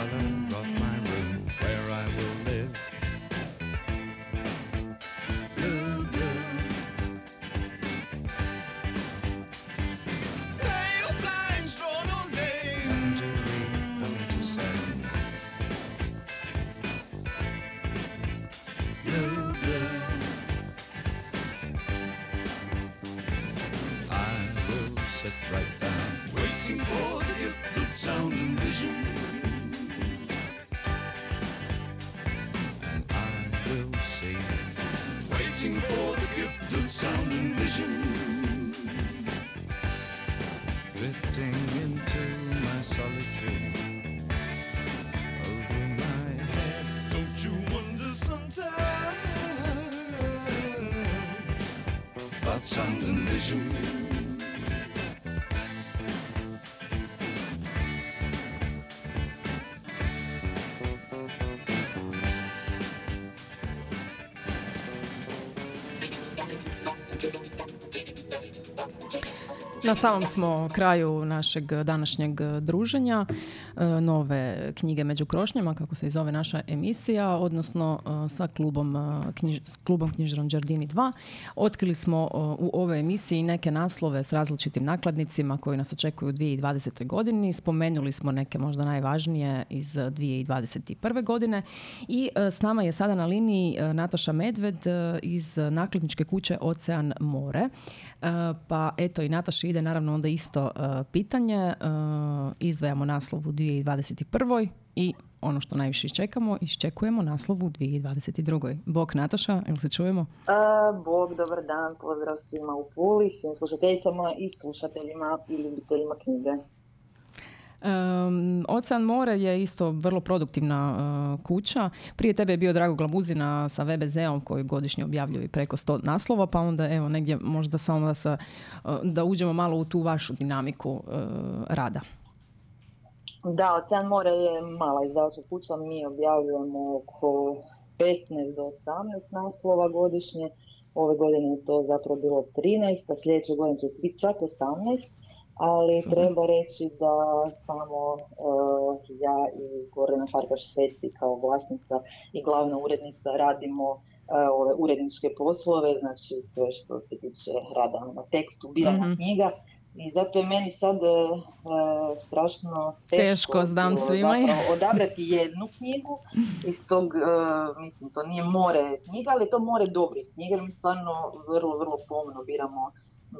Color Na samom smo kraju našeg današnjeg druženja, e, nove knjige među krošnjama, kako se i zove naša emisija, odnosno e, sa klubom, e, knjiž, klubom knjižarom Đardini 2. Otkrili smo u ovoj emisiji neke naslove s različitim nakladnicima koji nas očekuju u 2020. godini. Spomenuli smo neke možda najvažnije iz 2021. godine i s nama je sada na liniji Nataša Medved iz nakladničke kuće Ocean More. E, Pa eto i Nataša ide naravno onda isto e, pitanje. E, Izdvajamo naslov u 2021. i ono što najviše iščekamo, iščekujemo naslov u 2022. Bog Nataša, jel se čujemo? A, Bog, dobar dan, pozdrav svima u Puli, svim slušateljicama i slušateljima i ljubiteljima knjige. Um, Ocean More je isto vrlo produktivna uh, kuća. Prije tebe je bio Drago Glabuzina sa VBZ-om koji godišnje objavljuje preko 100 naslova, pa onda evo negdje možda samo da, se, uh, da uđemo malo u tu vašu dinamiku uh, rada. Da, Ocean More je mala izdavačka kuća, mi objavljujemo oko 15 do 18 naslova godišnje. Ove godine je to zapravo bilo 13, a sljedeće godine će biti čak 18. Ali Super. treba reći da samo eh, ja i Gordana Farkaš Sveci kao vlasnica i glavna urednica radimo eh, ove uredničke poslove, znači sve što se tiče rada na tekstu, biranja Mhm. knjiga. I zato je meni sad eh, strašno teško, Teško, znam svima zapravo odabrati jednu knjigu iz tog, eh, mislim, to nije more knjiga, ali to more dobrih knjiga, mi stvarno vrlo, vrlo pomno biramo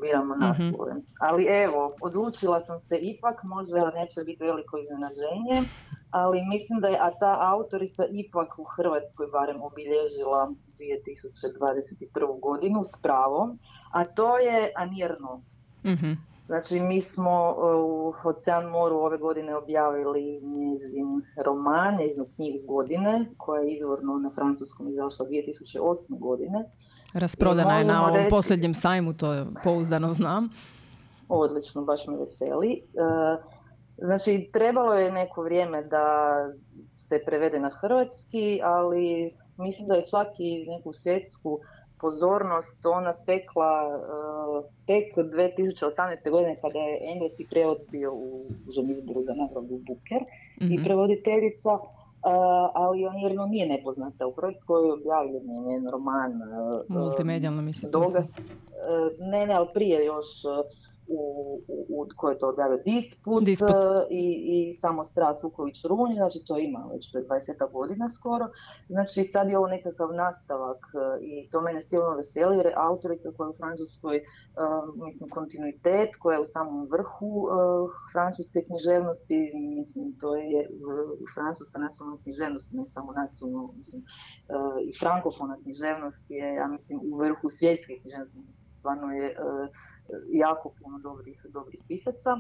biramo naslove. Ali evo, odlučila sam se ipak, možda neće biti veliko iznenađenje, ali mislim da je a ta autorica ipak u Hrvatskoj barem obilježila 2021. godinu s pravom, a to je Anirno. Mhm. Znači, mi smo uh, u Ocean Moru ove godine objavili njezin roman, njezinu knjigu godine, koja je izvorno na francuskom izašla 2008. godine. Rasprodana je na ovom reći- posljednjem sajmu, to je pouzdano znam. Odlično, baš me veseli. E, Znači, trebalo je neko vrijeme da se prevede na hrvatski, ali mislim da je čak i neku svjetsku pozornost ona stekla e, tek 2018. godine kada je engleski prijevod bio u izboru za nagradu Booker i Mhm. prevoditeljica, ali on jedno nije nepoznata. U Hrvatskoj objavljen je njen roman Multimedijalno mislim. Doga, e, ne, ne, ali prije još u, u, u koje je to objavio Disput, Disput. e, i, i samo Strat Vuković Runje, znači to ima već pred 20 godina skoro. Znači sad je ovo nekakav nastavak e, i to mene silno veseli jer je autorica koja je u Francuskoj, e, mislim, kontinuitet, koja je u samom vrhu francuske književnosti, mislim, to je francuska nacionalna književnost, ne samo nacionalna, mislim, i frankofona književnost je, ja mislim, u vrhu svjetske književnosti, stvarno je e, jako puno dobrih, dobrih pisaca.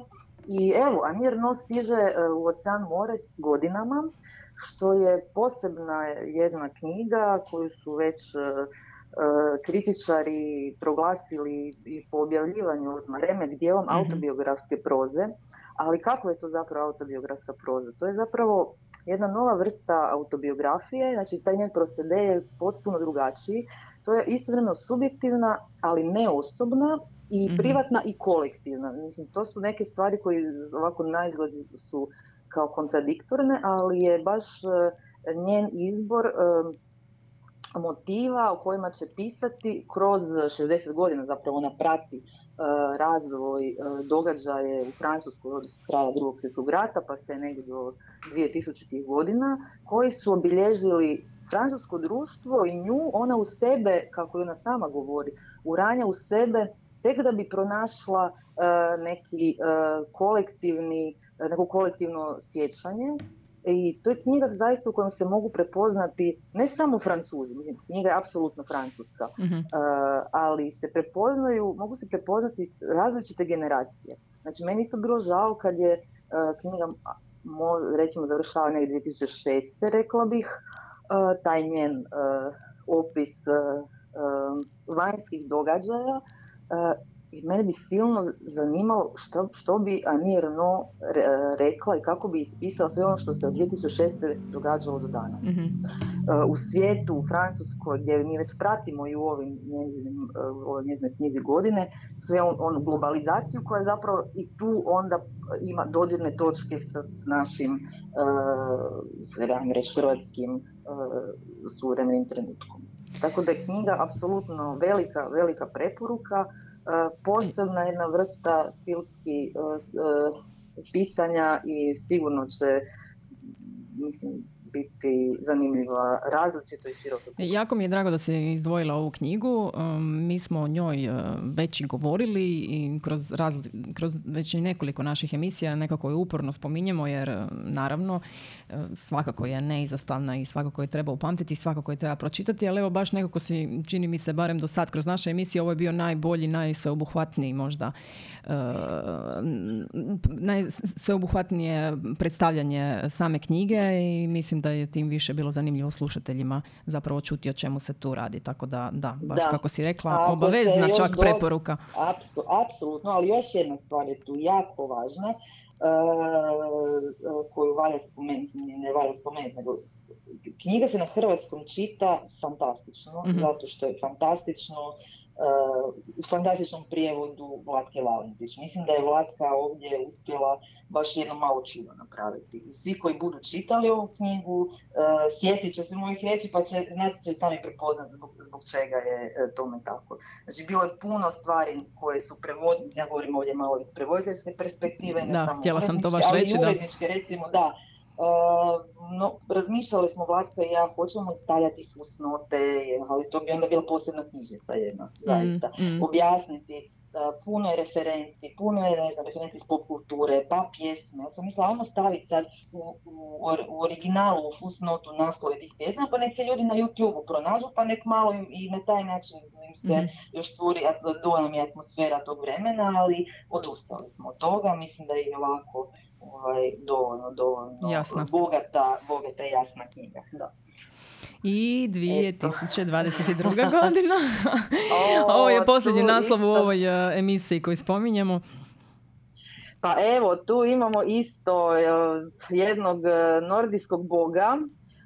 I evo, Anir No stiže e, u Ocean More s godinama, što je posebna jedna knjiga koju su već e, kritičari proglasili i po objavljivanju remek dijelom Mhm. autobiografske proze. Ali kako je to zapravo autobiografska proza? To je zapravo jedna nova vrsta autobiografije, znači taj njen prosede je potpuno drugačiji. To je istovremeno subjektivna, ali ne osobna i Mhm. privatna i kolektivna. Mislim, to su neke stvari koje ovako na izgled su kao kontradiktorne, ali je baš e, njen izbor e, motiva o kojima će pisati kroz 60 godina zapravo ona prati razvoj e, događaje u Francuskoj od kraja drugog svjetskog rata pa sve negdje do 2000. godina koji su obilježili francusko društvo i nju ona u sebe, kako je ona sama govori, uranja u sebe tek da bi pronašla e, neki e, kolektivni, neko kolektivno sjećanje I to je knjiga zaista u kojoj se mogu prepoznati ne samo Francuzi, mislim, knjiga je apsolutno francuska, Mhm. uh, ali se prepoznaju, mogu se prepoznati različite generacije. Znači, meni isto bilo žao kad je uh, knjiga, mo- recimo, završava negdje 2006. rekla bih, uh, taj njen opis vanjskih događaja i mene bi silno zanimalo što, što bi Annie Ernaux re- rekla i kako bi ispisala sve ono što se od 2006. događalo do danas. Mhm. Uh, u svijetu, u Francuskoj, gdje mi već pratimo i u ovim njezinim, uh, u ovoj njezinoj knjizi godine, sve on, onu globalizaciju koja zapravo i tu onda ima dodirne točke s, s našim, sve ajmo reći, hrvatskim uh, suvremenim trenutkom. Tako da je knjiga apsolutno velika, velika preporuka, uh, posebna jedna vrsta stilski s- uh, pisanja i sigurno će mislim, biti zanimljiva različito i široko. Jako mi je drago da si izdvojila ovu knjigu. Um, mi smo o njoj uh, već i govorili i kroz, razli- kroz već i nekoliko naših emisija nekako je uporno spominjemo jer uh, naravno uh, svakako je neizostavna i svakako je treba upamtiti i svakako je treba pročitati, ali evo baš nekako si, čini mi se barem do sad kroz naše emisije, ovo je bio najbolji, najsveobuhvatniji možda uh, najsveobuhvatnije predstavljanje same knjige i mislim da je tim više bilo zanimljivo slušateljima zapravo čuti o čemu se tu radi. Tako da, da, baš Da. kako si rekla, Ako obavezna čak do- preporuka. Apsolutno, ali još jedna stvar je tu jako važna, e, koju valja spomenuti, ne valja spomenuti, nego knjiga se na hrvatskom čita fantastično, Mhm. zato što je fantastično, u fantastičnom prijevodu Vlatke Valentić. Mislim da je Vlatka ovdje uspjela baš jedno malo čudo napraviti. I svi koji budu čitali ovu knjigu, e, sjetit će se mojih riječi pa će, znati će sami prepoznati zbog, zbog čega je e, tome tako. Znači, bilo je puno stvari koje su prevodnice, ja govorim ovdje malo iz prevoditeljske perspektive, ne Da, samo htjela sam to baš reći, da. recimo, da. Uh, no, razmišljali smo Vlatka i ja, hoćemo stavljati fusnote, ali to bi onda bila posebna knjižica jedna, zaista. mm. Objasniti, uh, puno je referenci, puno je, ne znam, referenci iz pop kulture, pa pjesme. Ja sam mislila, ajmo staviti sad u, u, u originalu, u fusnotu naslove tih pjesma, pa nek se ljudi na YouTube pronađu, pa nek malo im i na taj način im se Mhm. još stvori dojam i atmosfera tog vremena, ali odustali smo od toga. Mislim da je ovako ovaj, dovoljno, dovoljno Jasna. bogata, bogata i jasna knjiga. Da. I 2022. godina. O, Ovo je posljednji naslov u ovoj uh, emisiji koju spominjemo. Pa evo, tu imamo isto e, jednog e, nordijskog boga.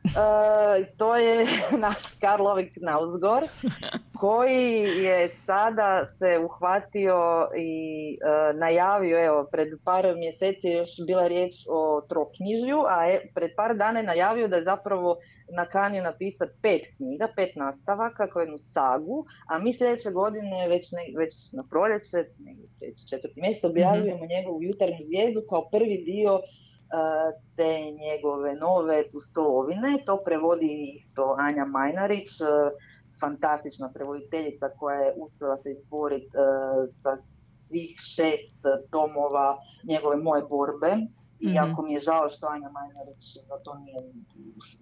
E, to je naš Karlovik Knausgor, koji je sada se uhvatio i e, najavio, evo, pred par mjeseci je još bila riječ o troknjižju, a e, pred par dana je najavio da je zapravo nakanio napisati pet knjiga, pet nastavaka, kao jednu sagu, a mi sljedeće godine, već, ne, već na proljeće, treći, četvrti mjesec, objavljujemo njegovu jutarnju zvijezdu kao prvi dio te njegove nove pustolovine. To prevodi isto Anja Majnarić, e, fantastična prevoditeljica koja je uspjela se izboriti e, sa svih šest tomova njegove moje borbe. Mhm. Iako mi je žao što Anja Majnarić za to nije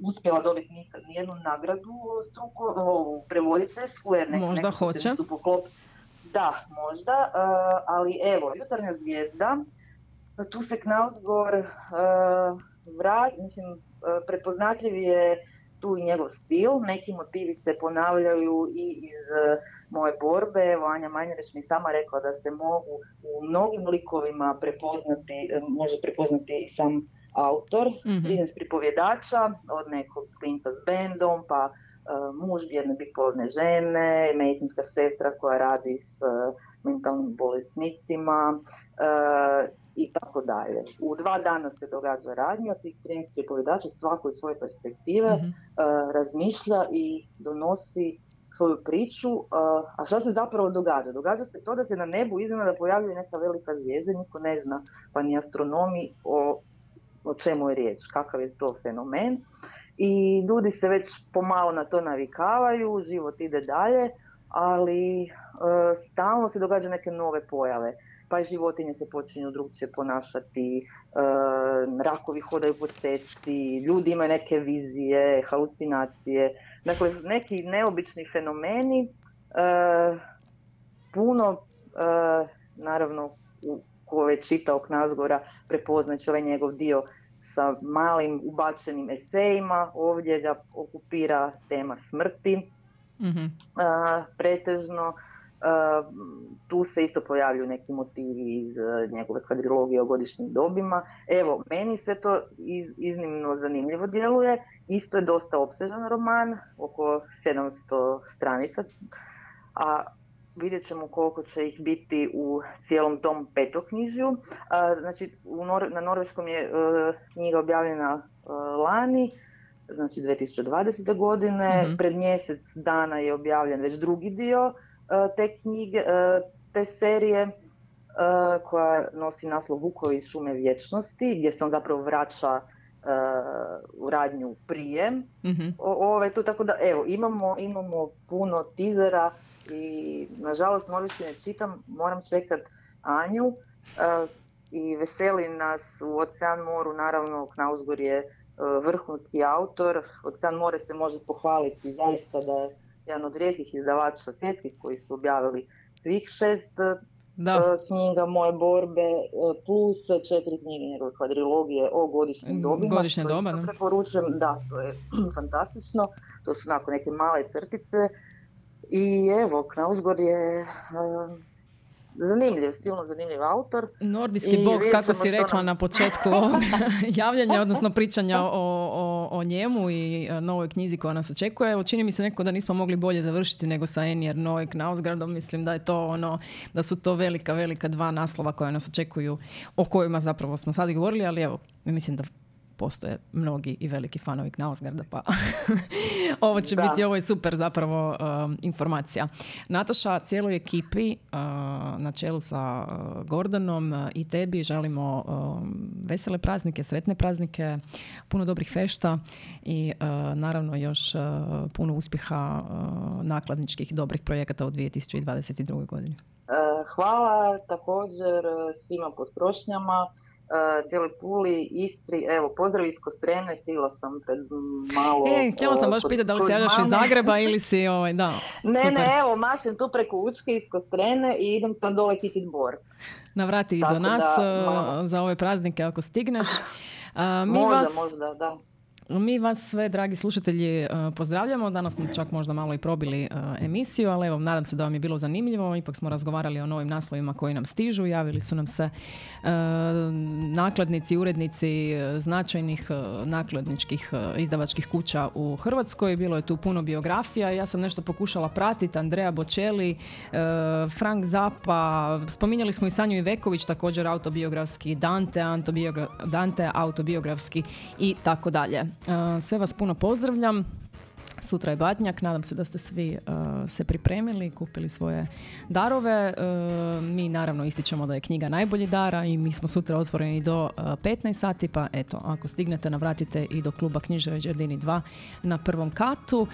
uspjela dobiti nikad nijednu nagradu struku, prevoditeljsku, jer nek- Možda hoće. poklop- Da, možda, e, ali evo, jutarnja zvijezda, tu se Knausgor uh, vrat, mislim, e, prepoznatljiv je tu i njegov stil, neki motivi se ponavljaju i iz e, moje borbe, evo Anja Manjerić mi sama rekla da se mogu u mnogim likovima prepoznati, može prepoznati i sam autor, Mhm. 13 pripovjedača, od nekog klinca s bendom, pa muž jedne bipolarne žene, medicinska sestra koja radi s mentalnim bolesnicima, e, i tako dalje. U dva dana se događa radnja, tih 13 pripovjedača svako iz svoje perspektive Mhm. e, razmišlja i donosi svoju priču. e, a šta se zapravo događa? Događa se to da se na nebu iznenada pojavljuje neka velika zvijezda, niko ne zna, pa ni astronomi o, o čemu je riječ, kakav je to fenomen. I ljudi se već pomalo na to navikavaju, život ide dalje, ali e, stalno se događaju neke nove pojave pa i životinje se počinju drugčije ponašati, e, rakovi hodaju po cesti, ljudi imaju neke vizije, halucinacije, dakle neki neobični fenomeni, e, puno, e, naravno, ko je čitao Knazgora, prepoznaće ovaj njegov dio sa malim ubačenim esejima, ovdje ga okupira tema smrti, Mhm. a, pretežno. Tu se isto pojavljuju neki motivi iz a, njegove kvadrilogije o godišnjim dobima. Evo, meni sve to iz- iznimno zanimljivo djeluje. Isto je dosta opsežan roman, oko 700 stranica, a vidjet ćemo koliko će ih biti u cijelom tom petoknjižju. Znači, u Nor- na norveškom je e, knjiga objavljena e, lani, znači 2020. godine. Mhm. Pred mjesec dana je objavljen već drugi dio te knjige, e, te serije e, koja nosi naslov Vukovi iz šume vječnosti, gdje se on zapravo vraća e, u radnju prije Mhm. o- ove tu, tako da evo, imamo, imamo puno tizera i nažalost norveški ne čitam, moram čekat Anju e, i veseli nas u Ocean moru, naravno Knausgor je e, vrhunski autor, Ocean more se može pohvaliti zaista da je jedan od rijetkih izdavača svjetskih koji su objavili svih šest e, Da. e, knjiga Moje borbe e, plus četiri knjige njegove kvadrilogije o godišnjim Mm, dobima. godišnja što doba, da. preporučujem. Da, to je fantastično. To su onako neke male crtice. I evo, Knausgor je zanimljiv, silno zanimljiv autor. Nordijski I bog, kako si rekla nam- na početku javljanja, odnosno pričanja o, o, o njemu i e, novoj knjizi koja nas očekuje. Čini mi se neko da nismo mogli bolje završiti nego sa Enjer Noe Knausgardom. Mislim da je to ono, da su to velika, velika dva naslova koja nas očekuju, o kojima zapravo smo sad i govorili, ali evo, mislim da postoje mnogi i veliki fanovi Knausgarda, pa ovo će Da. biti, ovo je super zapravo um, informacija. Nataša, cijeloj ekipi uh, na čelu sa uh, Gordonom uh, i tebi želimo um, vesele praznike, sretne praznike, puno dobrih fešta i uh, naravno još uh, puno uspjeha uh, nakladničkih dobrih projekata u 2022. godini. Hvala također svima e, cijeloj Puli, Istri. Evo, pozdrav iz Kostrene, stigla sam pred malo... E, htjela sam e, baš pitati da li se javljaš iz. Zagreba ili si, ovaj, da, Ne, super. ne, evo, mašem tu preko Učke iz Kostrene i idem sad dole kitit bor. navrati i do nas da, malo. za ove praznike ako stigneš. Mi možda, vas, možda, da. Mi vas sve, dragi slušatelji, uh, pozdravljamo. Danas smo čak možda malo i probili uh, emisiju, ali evo, nadam se da vam je bilo zanimljivo. Ipak smo razgovarali o novim naslovima koji nam stižu. Javili su nam se uh, nakladnici, urednici značajnih nakladničkih izdavačkih kuća u Hrvatskoj. Bilo je tu puno biografija. Ja sam nešto pokušala pratiti. Andrea Bocelli, Frank Zappa, spominjali smo i Sanju Iveković, također autobiografski, Dante, Dante autobiografski i tako dalje. Sve vas puno pozdravljam. Sutra je Badnjak, nadam se da ste svi uh, se pripremili, kupili svoje darove. Uh, mi naravno ističemo da je knjiga najbolji dara i mi smo sutra otvoreni do uh, 15 sati, pa eto, ako stignete navratite i do kluba Književe Đardini 2 na prvom katu.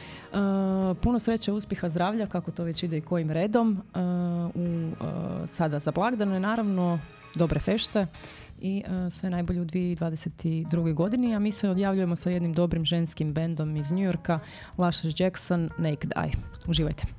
Puno sreće, uspjeha, zdravlja, kako to već ide i kojim redom. U, sada za blagdane, naravno, dobre fešte i uh, sve najbolje u 2022. godini, a mi se odjavljujemo sa jednim dobrim ženskim bendom iz New Yorka, Lashes Jackson, Naked Eye. Uživajte.